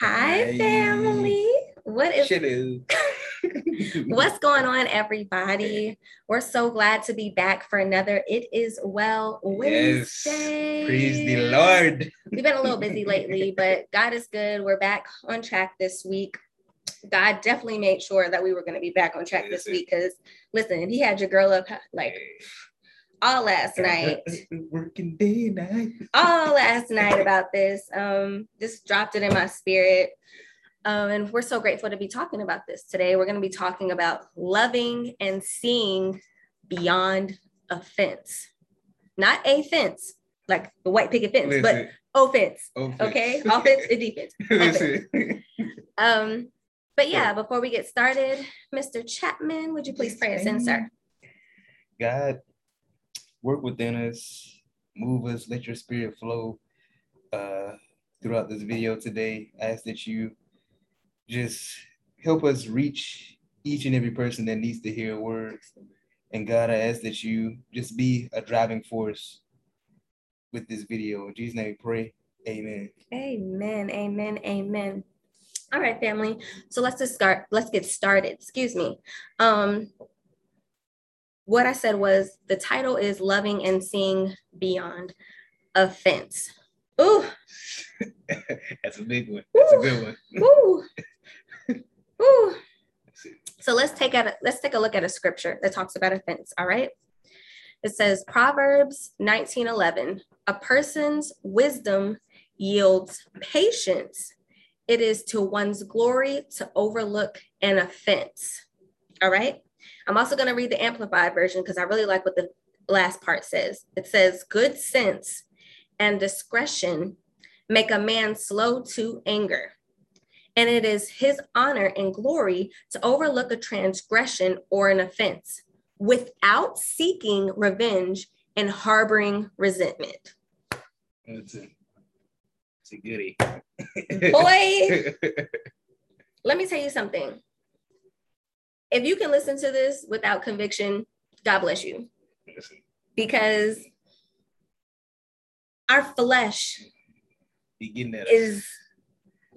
Hi, Hi. family. What is what's going on, everybody? We're so glad to be back for another It Is Well Yes. Wednesday. Praise the Lord. We've been a little busy lately, but God is good. We're back on track this week. God definitely made sure that we were going to be back on track this week because listen, he had your girl up like all last night. Working day and night. all last night about this. Um, just dropped it in my spirit. Um, and we're so grateful to be talking about this today. We're going to be talking about loving and seeing beyond offense, not a fence, like the white picket fence, but offense. offense. Okay, offense and defense. Listen. Um, but yeah, before we get started, Mr. Chapman, would you please pray us in, sir? God, work within us, move us, let your spirit flow uh, throughout this video today. I ask that you just help us reach each and every person that needs to hear words. And God, I ask that you just be a driving force with this video. In Jesus' name we pray. Amen. Amen. Amen. Amen. All right, family. So let's just start. Let's get started. Excuse me. Um, what I said was the title is Loving and Seeing Beyond Offense. Ooh, That's a big one. That's a good one. ooh, ooh. So let's take at let's take a look at a scripture that talks about offense. All right. It says Proverbs 19:11, a person's wisdom yields patience. It is to one's glory to overlook an offense. All right. I'm also going to read the amplified version because I really like what the last part says. It says, Good sense and discretion make a man slow to anger. And it is his honor and glory to overlook a transgression or an offense without seeking revenge and harboring resentment. That's a, it's a goodie. Boy, let me tell you something. If you can listen to this without conviction, God bless you. Because our flesh he getting at us. is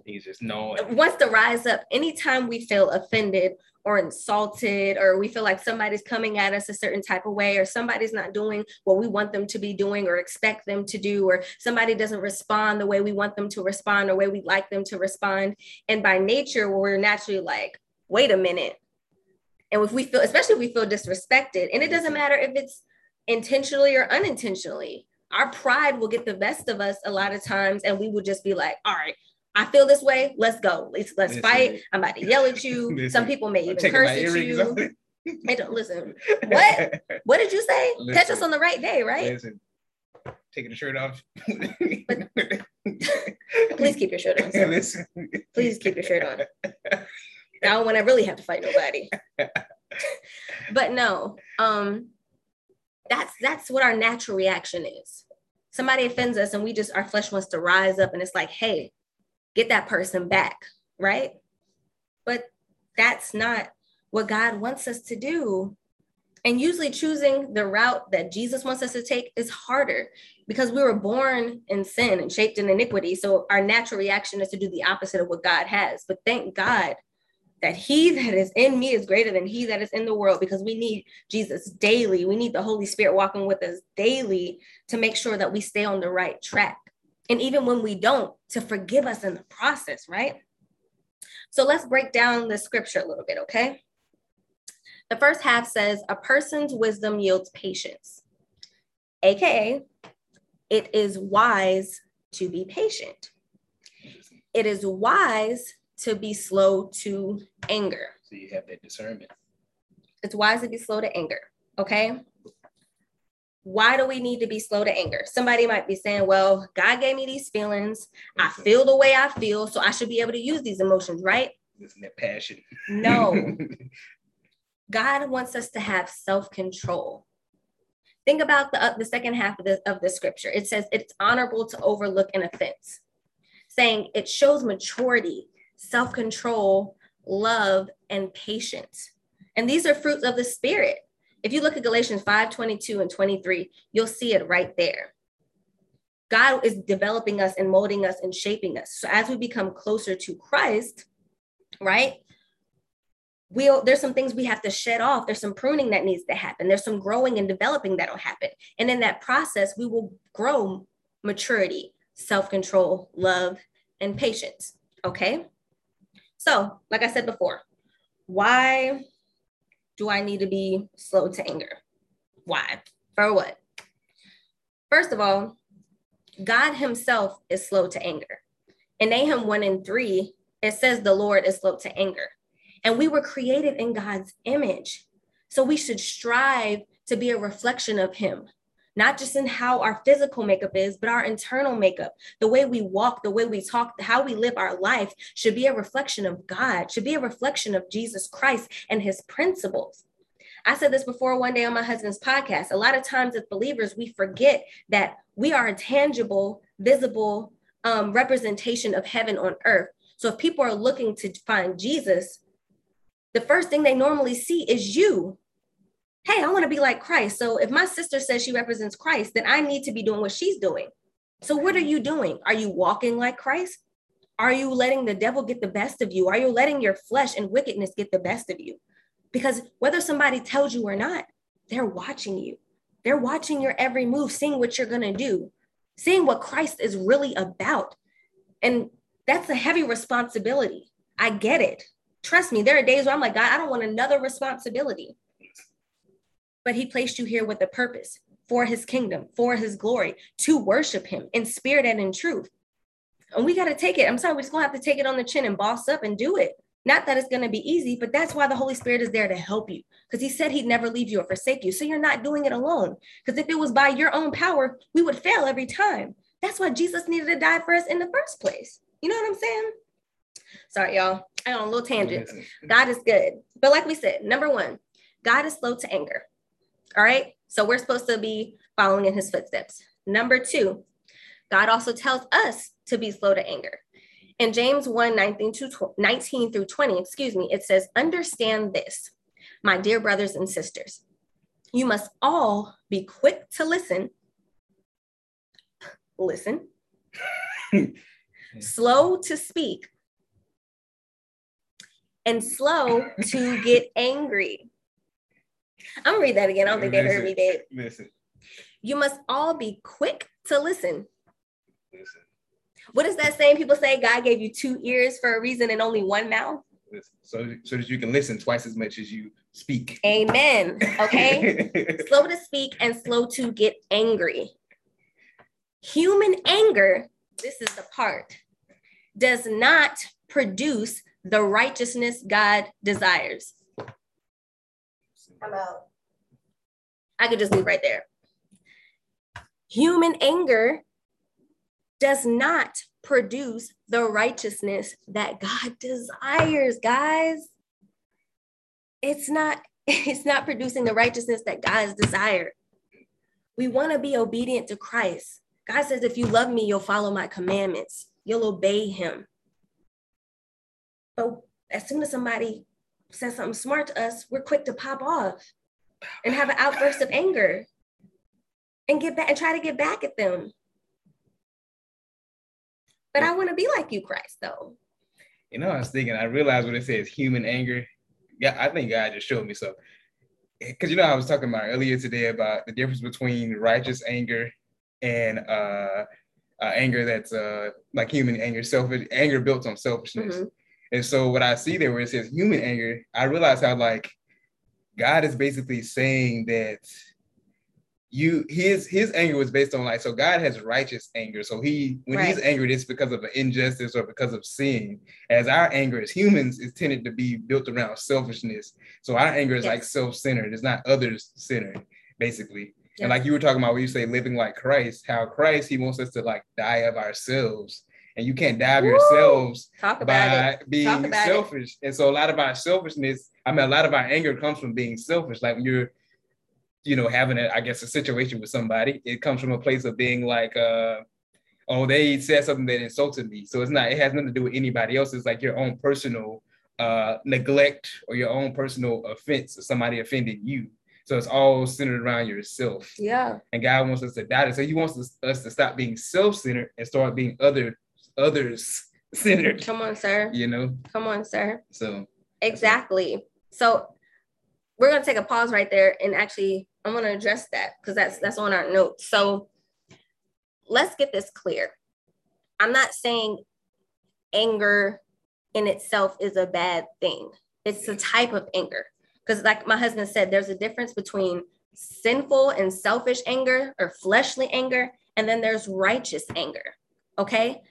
He's just knowing. wants to rise up anytime we feel offended or insulted or we feel like somebody's coming at us a certain type of way or somebody's not doing what we want them to be doing or expect them to do or somebody doesn't respond the way we want them to respond or way we like them to respond and by nature we're naturally like wait a minute and if we feel especially if we feel disrespected and it doesn't mm-hmm. matter if it's intentionally or unintentionally our pride will get the best of us a lot of times and we will just be like all right I feel this way. Let's go. Let's let's Listen. fight. I'm about to yell at you. Listen. Some people may even curse at you. Hey, don't listen. What? What did you say? Catch us on the right day, right? Listen, taking the shirt off. Please keep your shirt on. sir. Listen. Please keep your shirt on. I don't really have to fight nobody. But no, um, that's that's what our natural reaction is. Somebody offends us, and we just our flesh wants to rise up, and it's like, hey, get that person back, right? But that's not what God wants us to do. And usually choosing the route that Jesus wants us to take is harder because we were born in sin and shaped in iniquity. So our natural reaction is to do the opposite of what God has. But thank God that he that is in me is greater than he that is in the world because we need Jesus daily. We need the Holy Spirit walking with us daily to make sure that we stay on the right track. And even when we don't, to forgive us in the process, right? So let's break down the scripture a little bit, okay? The first half says, A person's wisdom yields patience, AKA, it is wise to be patient. It is wise to be slow to anger. So you have that discernment. It's wise to be slow to anger, okay? Why do we need to be slow to anger? Somebody might be saying, Well, God gave me these feelings. I feel the way I feel, so I should be able to use these emotions, right? Listen, that passion. No. God wants us to have self-control. Think about the, uh, the second half of the, of the scripture. It says it's honorable to overlook an offense, saying it shows maturity, self-control, love, and patience. And these are fruits of the spirit. If you look at Galatians 5 22 and 23, you'll see it right there. God is developing us and molding us and shaping us. So as we become closer to Christ, right? We'll, there's some things we have to shed off. There's some pruning that needs to happen. There's some growing and developing that'll happen. And in that process, we will grow maturity, self control, love, and patience. Okay. So, like I said before, why do I need to be slow to anger? Why? For what? First of all, God Himself is slow to anger. In Nahum 1 and 3, it says the Lord is slow to anger. And we were created in God's image. So we should strive to be a reflection of Him, not just in how our physical makeup is, but our internal makeup. The way we walk, the way we talk, how we live our life should be a reflection of God, should be a reflection of Jesus Christ and His principles. I said this before one day on my husband's podcast. A lot of times, as believers, we forget that we are a tangible, visible um, representation of heaven on earth. So if people are looking to find Jesus, the first thing they normally see is you. Hey, I want to be like Christ. So if my sister says she represents Christ, then I need to be doing what she's doing. So what are you doing? Are you walking like Christ? Are you letting the devil get the best of you? Are you letting your flesh and wickedness get the best of you? Because whether somebody tells you or not, they're watching you. They're watching your every move, seeing what you're going to do, seeing what Christ is really about. And that's a heavy responsibility. I get it. Trust me, there are days where I'm like, God, I don't want another responsibility. But He placed you here with a purpose for His kingdom, for His glory, to worship Him in spirit and in truth. And we got to take it. I'm sorry, we're just going to have to take it on the chin and boss up and do it. Not that it's going to be easy, but that's why the Holy Spirit is there to help you because He said He'd never leave you or forsake you. So you're not doing it alone. Because if it was by your own power, we would fail every time. That's why Jesus needed to die for us in the first place. You know what I'm saying? Sorry, y'all. I on a little tangent. God is good. But like we said, number one, God is slow to anger. All right. So we're supposed to be following in his footsteps. Number two, God also tells us to be slow to anger. In James 1 19, to 19 through 20, excuse me, it says, Understand this, my dear brothers and sisters. You must all be quick to listen, listen, slow to speak, and slow to get angry. I'm gonna read that again. I don't think they heard me, babe. Listen. You must all be quick to listen. Listen. What is that saying? People say God gave you two ears for a reason and only one mouth. So, so that you can listen twice as much as you speak. Amen. Okay. slow to speak and slow to get angry. Human anger, this is the part, does not produce the righteousness God desires. I'm out. I could just leave right there. Human anger does not produce the righteousness that God desires, guys. It's not it's not producing the righteousness that God's desire. We want to be obedient to Christ. God says if you love me, you'll follow my commandments. You'll obey him. But as soon as somebody says something smart to us, we're quick to pop off and have an outburst of anger and get back and try to get back at them. But I want to be like you, Christ, though. You know, I was thinking, I realized what it says human anger. Yeah, I think God just showed me so. Because you know, I was talking about earlier today about the difference between righteous anger and uh, uh anger that's uh like human anger, selfish anger built on selfishness. Mm-hmm. And so what I see there where it says human anger, I realize how like God is basically saying that you his his anger was based on like so God has righteous anger. So he when right. he's angry, it's because of an injustice or because of sin. As our anger as humans is tended to be built around selfishness. So our anger is yes. like self-centered, it's not others centered, basically. Yes. And like you were talking about when you say living like Christ, how Christ he wants us to like die of ourselves and you can't dab Woo! yourselves by it. being selfish. It. And so a lot of our selfishness, I mean, a lot of our anger comes from being selfish. Like when you're, you know, having a, I guess, a situation with somebody, it comes from a place of being like, uh, oh, they said something that insulted me. So it's not, it has nothing to do with anybody else. It's like your own personal uh, neglect or your own personal offense or somebody offended you. So it's all centered around yourself. Yeah. And God wants us to die. So He wants us, us to stop being self-centered and start being other others centered. Come on, sir. You know. Come on, sir. So exactly. So we're gonna take a pause right there and actually I'm gonna address that because that's that's on our notes. So let's get this clear. I'm not saying anger in itself is a bad thing. It's a type of anger. Because, like my husband said, there's a difference between sinful and selfish anger or fleshly anger, and then there's righteous anger. Okay.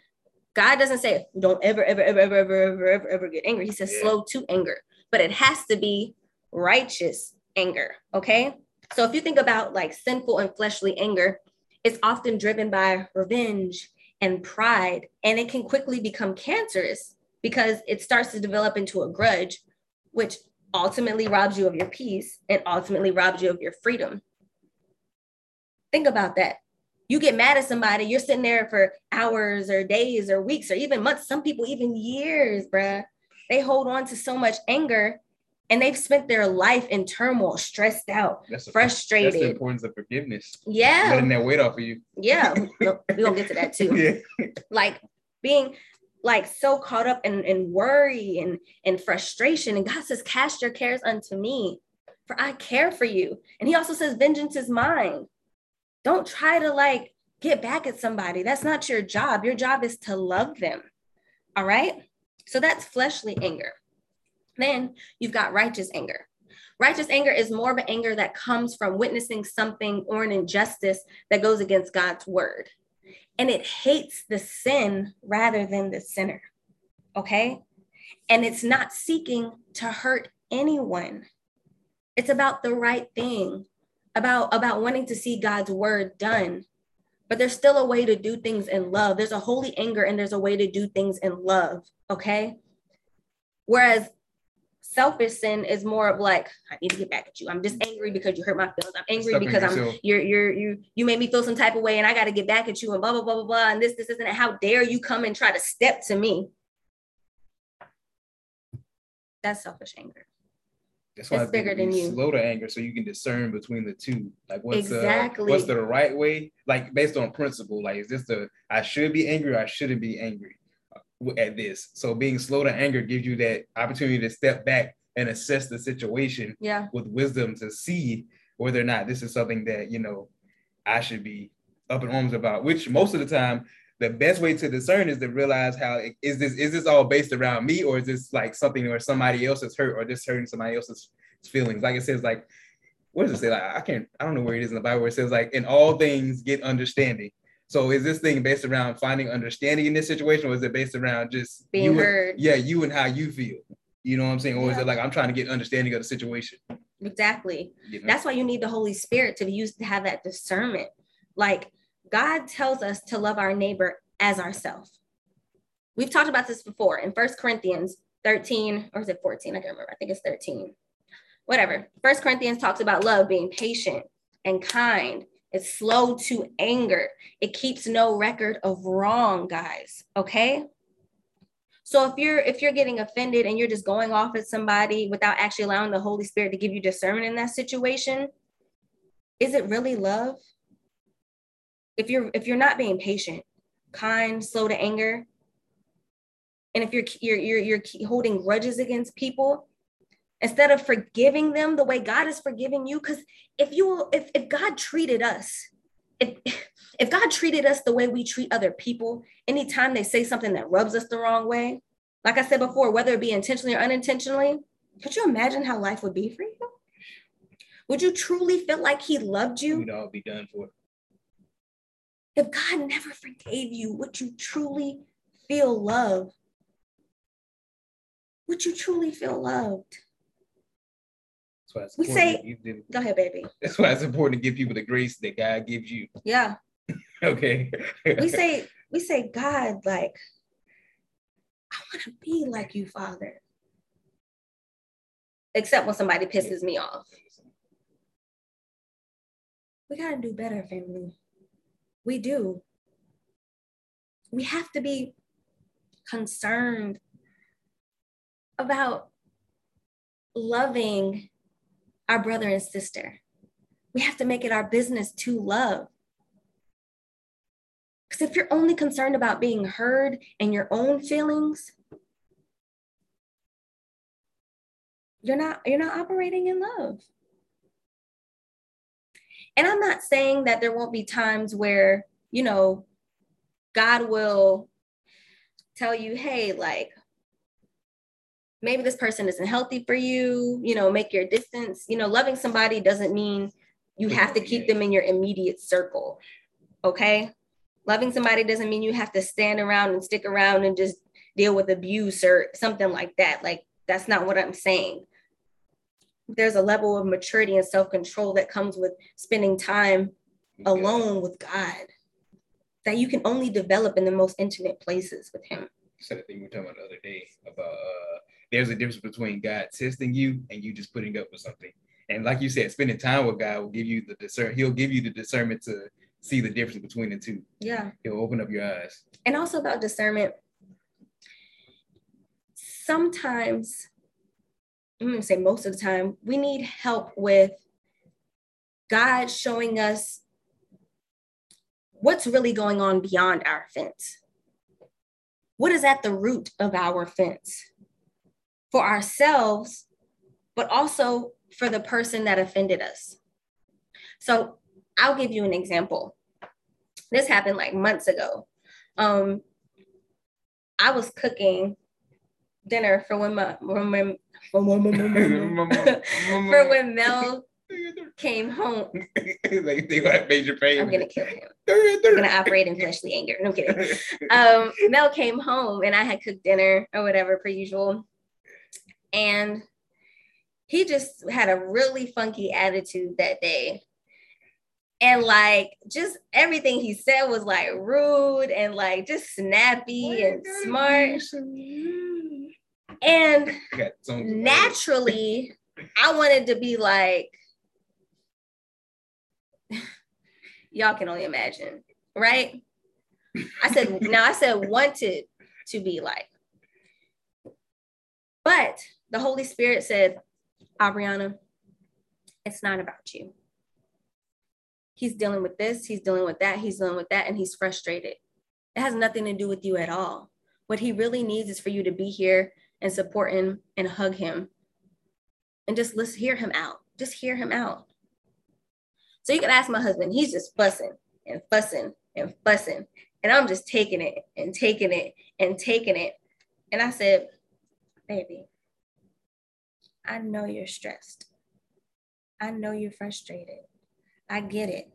God doesn't say don't ever, ever, ever, ever, ever, ever, ever, ever get angry. He says yeah. slow to anger, but it has to be righteous anger. Okay. So if you think about like sinful and fleshly anger, it's often driven by revenge and pride, and it can quickly become cancerous because it starts to develop into a grudge, which ultimately robs you of your peace and ultimately robs you of your freedom. Think about that. You get mad at somebody, you're sitting there for hours or days or weeks or even months, some people even years, bruh. They hold on to so much anger and they've spent their life in turmoil, stressed out, that's frustrated. That's the importance of forgiveness. Yeah. Letting that weight off of you. Yeah. we're gonna get to that too. Yeah. Like being like so caught up in, in worry and, and frustration. And God says, Cast your cares unto me, for I care for you. And he also says, Vengeance is mine. Don't try to like get back at somebody. That's not your job. Your job is to love them. All right. So that's fleshly anger. Then you've got righteous anger. Righteous anger is more of an anger that comes from witnessing something or an injustice that goes against God's word and it hates the sin rather than the sinner. Okay. And it's not seeking to hurt anyone. It's about the right thing, about, about wanting to see God's word done. But there's still a way to do things in love. There's a holy anger and there's a way to do things in love. Okay. Whereas selfish sin is more of like i need to get back at you i'm just angry because you hurt my feelings i'm angry because i'm you're you're you you made me feel some type of way and i got to get back at you and blah blah blah blah blah and this this isn't how dare you come and try to step to me that's selfish anger that's why it's bigger than you. Slow to anger, so you can discern between the two. Like what's exactly. the what's the right way? Like based on principle. Like is this the I should be angry or I shouldn't be angry? Uh, at this. So being slow to anger gives you that opportunity to step back and assess the situation yeah. with wisdom to see whether or not this is something that, you know, I should be up in arms about, which most of the time the best way to discern is to realize how is this is this all based around me or is this like something where somebody else is hurt or just hurting somebody else's feelings like it says like what does it say like i can't i don't know where it is in the bible where it says like in all things get understanding so is this thing based around finding understanding in this situation, or is it based around just being heard? And, yeah, you and how you feel. You know what I'm saying? Or yeah. is it like I'm trying to get understanding of the situation? Exactly. You know? That's why you need the Holy Spirit to be used to have that discernment. Like God tells us to love our neighbor as ourselves. We've talked about this before in First Corinthians 13, or is it 14? I can't remember. I think it's 13. Whatever. First Corinthians talks about love being patient and kind it's slow to anger. It keeps no record of wrong, guys. Okay. So if you're if you're getting offended and you're just going off at somebody without actually allowing the Holy Spirit to give you discernment in that situation, is it really love? If you're if you're not being patient, kind, slow to anger, and if you're you're you're, you're holding grudges against people, instead of forgiving them the way God is forgiving you. Because if you if, if God treated us, if if God treated us the way we treat other people, anytime they say something that rubs us the wrong way, like I said before, whether it be intentionally or unintentionally, could you imagine how life would be for you? Would you truly feel like he loved you? We'd all be done for. If God never forgave you, would you truly feel love? Would you truly feel loved? we say, go ahead, baby. That's why it's important to give people the grace that God gives you. Yeah. okay. we say, we say, God, like, I want to be like you, Father. Except when somebody pisses me off. We got to do better, family. We do. We have to be concerned about loving our brother and sister. we have to make it our business to love. Because if you're only concerned about being heard and your own feelings, you're not you're not operating in love. And I'm not saying that there won't be times where, you know, God will tell you, hey, like, maybe this person isn't healthy for you, you know, make your distance. You know, loving somebody doesn't mean you have to keep them in your immediate circle. Okay. Loving somebody doesn't mean you have to stand around and stick around and just deal with abuse or something like that. Like, that's not what I'm saying. There's a level of maturity and self control that comes with spending time alone with God that you can only develop in the most intimate places with Him. Said a thing we were talking about the other day about uh, there's a difference between God testing you and you just putting up with something. And like you said, spending time with God will give you the discern. He'll give you the discernment to see the difference between the two. Yeah. He'll open up your eyes. And also about discernment. Sometimes, I'm going to say most of the time, we need help with God showing us what's really going on beyond our fence. What is at the root of our fence for ourselves, but also for the person that offended us? So I'll give you an example. This happened like months ago. Um, I was cooking dinner for when my when, when, for when Mel came home. like they got major pain. I'm gonna kill him. I'm gonna operate in fleshly anger. No I'm kidding. Um, Mel came home and I had cooked dinner or whatever per usual, and he just had a really funky attitude that day. And like just everything he said was like rude and like just snappy and smart. And naturally, I wanted to be like, y'all can only imagine, right? I said, now I said wanted to be like. But the Holy Spirit said, Abriana, it's not about you. He's dealing with this, he's dealing with that, he's dealing with that, and he's frustrated. It has nothing to do with you at all. What he really needs is for you to be here and support him and hug him and just listen, hear him out. Just hear him out. So you can ask my husband, he's just fussing and fussing and fussing. And I'm just taking it and taking it and taking it. And I said, baby, I know you're stressed. I know you're frustrated. I get it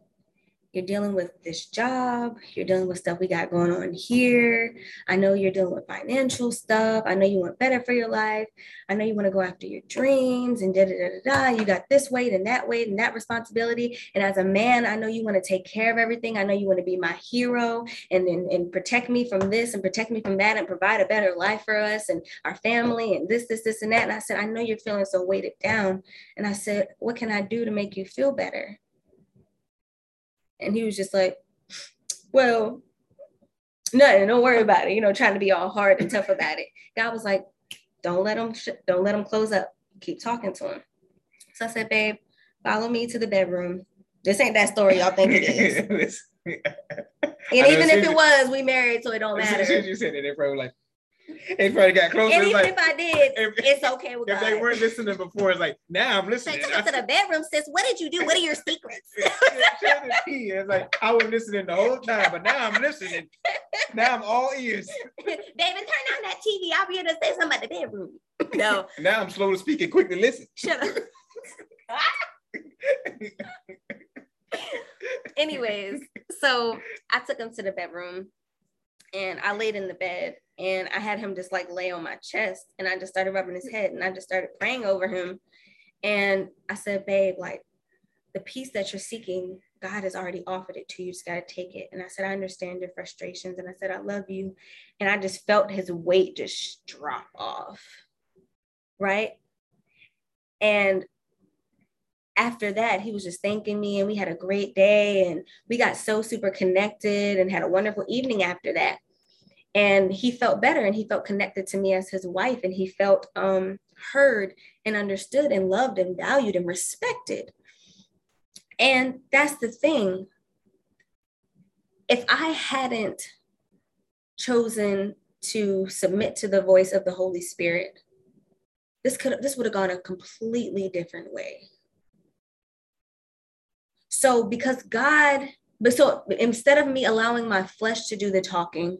you're dealing with this job, you're dealing with stuff we got going on here. I know you're dealing with financial stuff. I know you want better for your life. I know you want to go after your dreams and da da da da. da. You got this weight and that weight and that responsibility. And as a man, I know you want to take care of everything. I know you want to be my hero and, and, and protect me from this and protect me from that and provide a better life for us and our family and this, this, this, and that. And I said, I know you're feeling so weighted down. And I said, What can I do to make you feel better? And he was just like, well, nothing, don't worry about it. You know, trying to be all hard and tough about it. God was like, don't let him, sh- don't let him close up. Keep talking to him. So I said, babe, follow me to the bedroom. This ain't that story y'all think it is. and even if it was, we married, so it don't matter. You said it, they probably like, they probably got closer. And even like, if I did, if, it's okay with If God. they weren't listening before, it's like now I'm listening. They took to the bedroom, sis. What did you do? What are your secrets? it's like I was listening the whole time, but now I'm listening. Now I'm all ears. David, turn on that TV. I'll be able to say something about the bedroom. No. now I'm slow to speak and quick to listen. Shut up. Anyways, so I took him to the bedroom and I laid in the bed and I had him just like lay on my chest and I just started rubbing his head and I just started praying over him. And I said, babe, like the peace that you're seeking, God has already offered it to you. You just got to take it. And I said, I understand your frustrations. And I said, I love you. And I just felt his weight just drop off. Right. And after that, he was just thanking me and we had a great day and we got so super connected and had a wonderful evening after that. And he felt better and he felt connected to me as his wife and he felt um, heard and understood and loved and valued and respected. And that's the thing. If I hadn't chosen to submit to the voice of the Holy Spirit, this could this would have gone a completely different way. So because God, but so instead of me allowing my flesh to do the talking,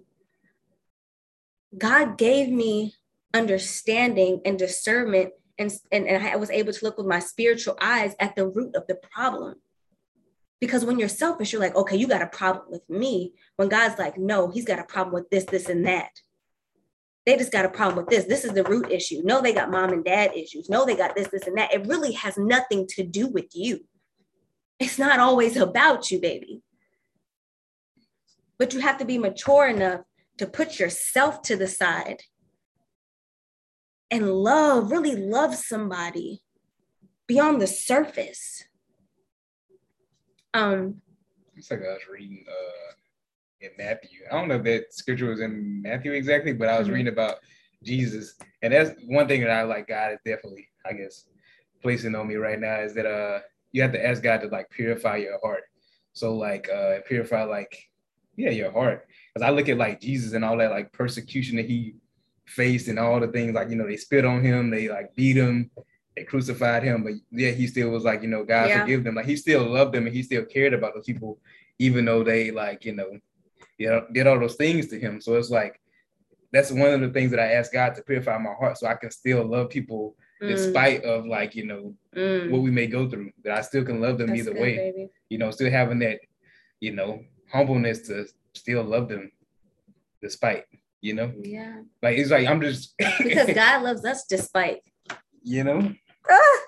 God gave me understanding and discernment and, and, and I was able to look with my spiritual eyes at the root of the problem. Because when you're selfish, you're like, okay, you got a problem with me. When God's like, no, he's got a problem with this, this, and that. They just got a problem with this. This is the root issue. No, they got mom and dad issues. No, they got this, this, and that. It really has nothing to do with you. It's not always about you, baby. But you have to be mature enough to put yourself to the side and love, really love somebody beyond the surface. Um, it's like I was reading uh in Matthew. I don't know if that scripture was in Matthew exactly, but I was mm-hmm. reading about Jesus, and that's one thing that I like. God is definitely, I guess, placing on me right now is that uh you have to ask God to like purify your heart. So like uh purify like yeah your heart. Because I look at like Jesus and all that like persecution that he faced and all the things like you know they spit on him, they like beat him, they crucified him, but yeah, he still was like you know God yeah. forgive them. Like he still loved them and he still cared about those people, even though they like you know, you know did all those things to him. So it's like that's one of the things that I ask God to purify my heart so I can still love people mm. despite of like you know mm. what we may go through. That I still can love them that's either good, way. Baby. You know, still having that you know humbleness to still love them despite you know? Yeah. Like it's like I'm just because God loves us despite. You know? Ah,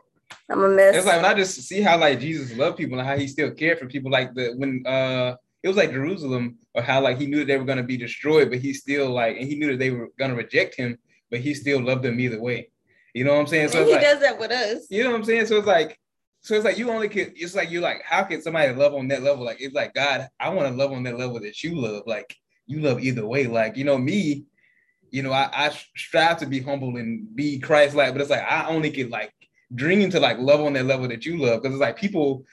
I'm a mess. It's like when I just see how like Jesus loved people and how he still cared for people. Like the when uh it was like Jerusalem or how like he knew that they were gonna be destroyed, but he still like and he knew that they were gonna reject him, but he still loved them either way. You know what I'm saying? So he like, does that with us. You know what I'm saying? So it's like so it's like you only could it's like you're like, how can somebody love on that level? Like it's like God, I want to love on that level that you love. Like you love either way. Like, you know, me, you know, I, I strive to be humble and be Christ-like, but it's like I only get like dream to like love on that level that you love. Cause it's like people,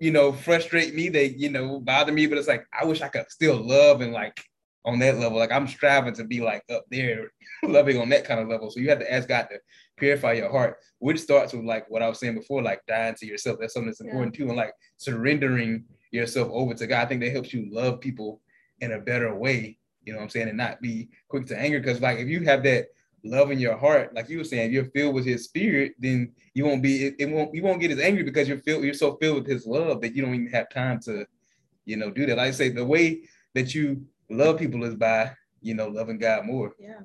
you know, frustrate me, they, you know, bother me, but it's like I wish I could still love and like on that level. Like I'm striving to be like up there, loving on that kind of level. So you have to ask God to purify your heart, which starts with like what I was saying before, like dying to yourself. That's something that's important yeah. too. And like surrendering yourself over to God. I think that helps you love people in a better way, you know what I'm saying, and not be quick to anger. Because like if you have that love in your heart, like you were saying, if you're filled with his spirit, then you won't be it, it won't you won't get as angry because you're filled, you're so filled with his love that you don't even have time to, you know, do that. Like I say, the way that you love people is by, you know, loving God more. Yeah.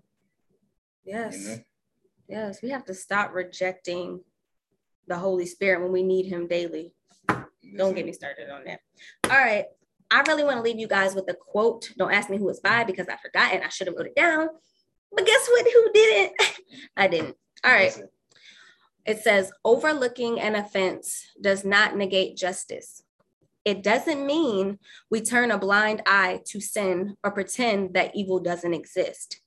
Yes. You know? Yes. We have to stop rejecting the Holy Spirit when we need him daily. Don't get me started on that. All right. I really want to leave you guys with a quote. Don't ask me who it's by because I forgot and I should have wrote it down. But guess what? Who didn't? I didn't. All right. It says, overlooking an offense does not negate justice. It doesn't mean we turn a blind eye to sin or pretend that evil doesn't exist.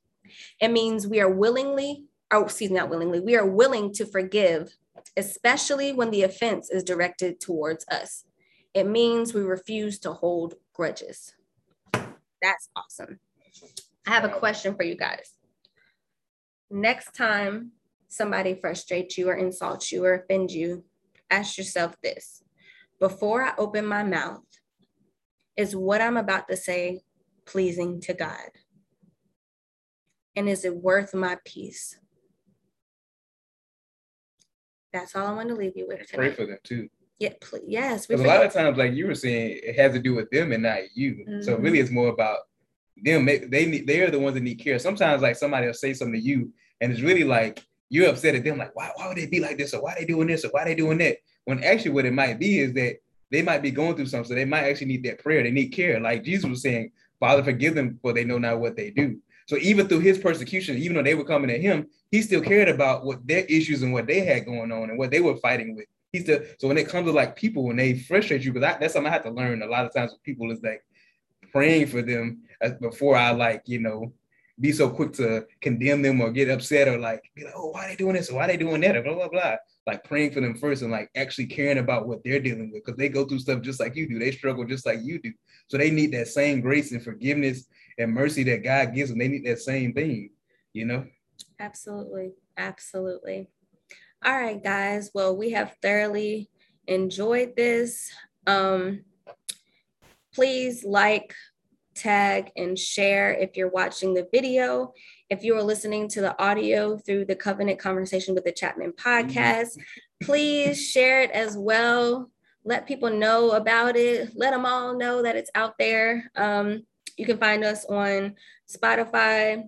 It means we are willingly, or excuse me, not willingly, we are willing to forgive, especially when the offense is directed towards us. It means we refuse to hold grudges. That's awesome. I have a question for you guys. Next time somebody frustrates you or insults you or offends you, ask yourself this before I open my mouth, is what I'm about to say pleasing to God? And is it worth my peace? That's all I want to leave you with. Tonight. Pray for them too. Yeah, please. yes. Because a lot of times, like you were saying, it has to do with them and not you. Mm-hmm. So really, it's more about them. They need, they are the ones that need care. Sometimes, like somebody will say something to you, and it's really like you're upset at them. Like, why, why would they be like this, or why they doing this, or why they doing that? When actually, what it might be is that they might be going through something. So they might actually need that prayer. They need care. Like Jesus was saying, Father, forgive them, for they know not what they do. So even through his persecution, even though they were coming at him, he still cared about what their issues and what they had going on and what they were fighting with he's the so when it comes to like people when they frustrate you, because that's something I have to learn a lot of times with people is like praying for them uh, before I like you know be so quick to condemn them or get upset or like be like, oh, why are they doing this? Or why are they doing that? Or blah blah blah. Like praying for them first and like actually caring about what they're dealing with because they go through stuff just like you do. They struggle just like you do. So they need that same grace and forgiveness and mercy that God gives them. They need that same thing, you know? Absolutely. Absolutely. All right, guys. Well, we have thoroughly enjoyed this. Um, please like, tag, and share if you're watching the video. If you are listening to the audio through the Covenant Conversation with the Chapman podcast, please share it as well. Let people know about it. Let them all know that it's out there. Um, you can find us on Spotify,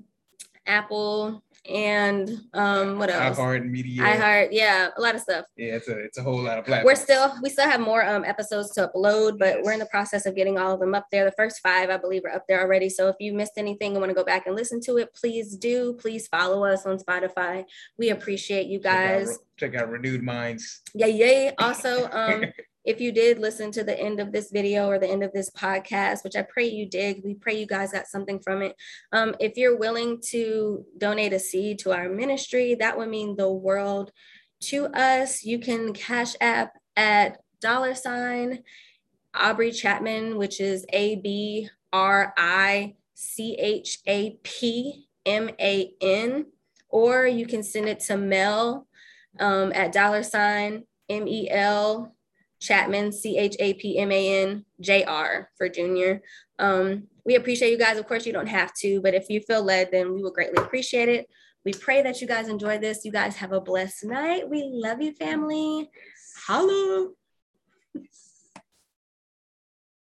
Apple, and um what else? iHeart Media. iHeart, yeah, a lot of stuff. Yeah, it's a it's a whole lot of platforms. We're still we still have more um episodes to upload, but Yes. we're in the process of getting all of them up there. The first five, I believe, are up there already. So if you missed anything and want to go back and listen to it, please do. Please follow us on Spotify. We appreciate you Check out- guys. check out Renewed Minds. Yay, yay. Also, um, if you did listen to the end of this video or the end of this podcast, which I pray you did, we pray you guys got something from it. Um, if you're willing to donate a seed to our ministry, that would mean the world to us. You can cash app at dollar sign Abri Chapman, which is A B R I C H A P M A N, or you can send it to Mel um, at dollar sign M E L Chapman C H A P M A N J R for junior. Um, we appreciate you guys. Of course, you don't have to, but if you feel led, then we will greatly appreciate it. We pray that you guys enjoy this. You guys have a blessed night. We love you, family. Hello.